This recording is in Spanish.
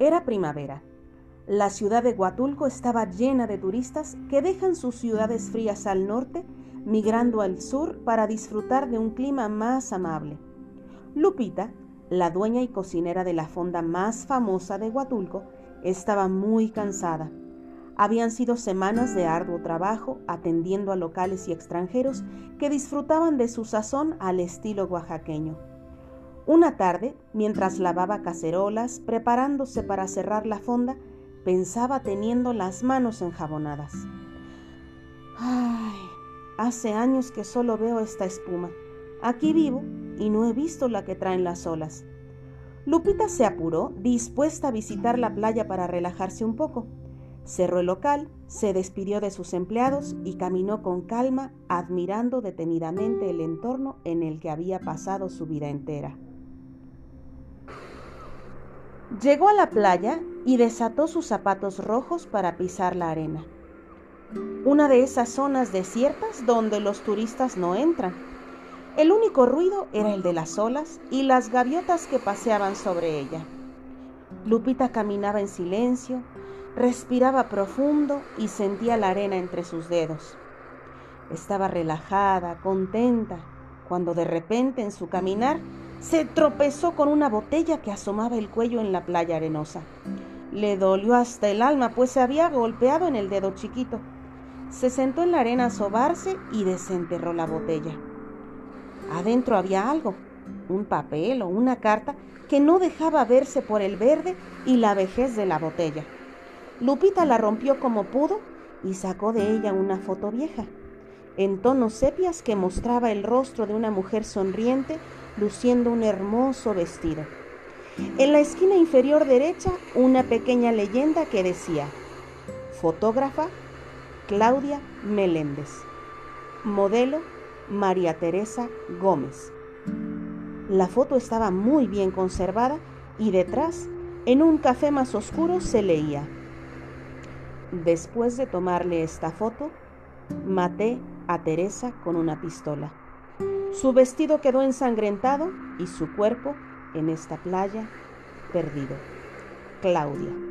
Era primavera. La ciudad de Huatulco estaba llena de turistas que dejan sus ciudades frías al norte, migrando al sur para disfrutar de un clima más amable. Lupita, la dueña y cocinera de la fonda más famosa de Huatulco, estaba muy cansada. Habían sido semanas de arduo trabajo atendiendo a locales y extranjeros que disfrutaban de su sazón al estilo oaxaqueño. Una tarde, mientras lavaba cacerolas, preparándose para cerrar la fonda, pensaba teniendo las manos enjabonadas. Ay, hace años que solo veo esta espuma. Aquí vivo y no he visto la que traen las olas. Lupita se apuró, dispuesta a visitar la playa para relajarse un poco. Cerró el local, se despidió de sus empleados y caminó con calma, admirando detenidamente el entorno en el que había pasado su vida entera. Llegó a la playa y desató sus zapatos rojos para pisar la arena. Una de esas zonas desiertas donde los turistas no entran. El único ruido era el de las olas y las gaviotas que paseaban sobre ella. Lupita caminaba en silencio, respiraba profundo y sentía la arena entre sus dedos. Estaba relajada, contenta, cuando de repente en su caminar se tropezó con una botella que asomaba el cuello en la playa arenosa. Le dolió hasta el alma, pues se había golpeado en el dedo chiquito. Se sentó en la arena a sobarse y desenterró la botella. Adentro había algo, un papel o una carta que no dejaba verse por el verde y la vejez de la botella. Lupita la rompió como pudo y sacó de ella una foto vieja, en tonos sepias que mostraba el rostro de una mujer sonriente luciendo un hermoso vestido. En la esquina inferior derecha una pequeña leyenda que decía, fotógrafa Claudia Meléndez, modelo María Teresa Gómez. La foto estaba muy bien conservada y detrás, en un café más oscuro, se leía, Después de tomarle esta foto, maté a Teresa con una pistola. Su vestido quedó ensangrentado y su cuerpo en esta playa perdido. Claudia.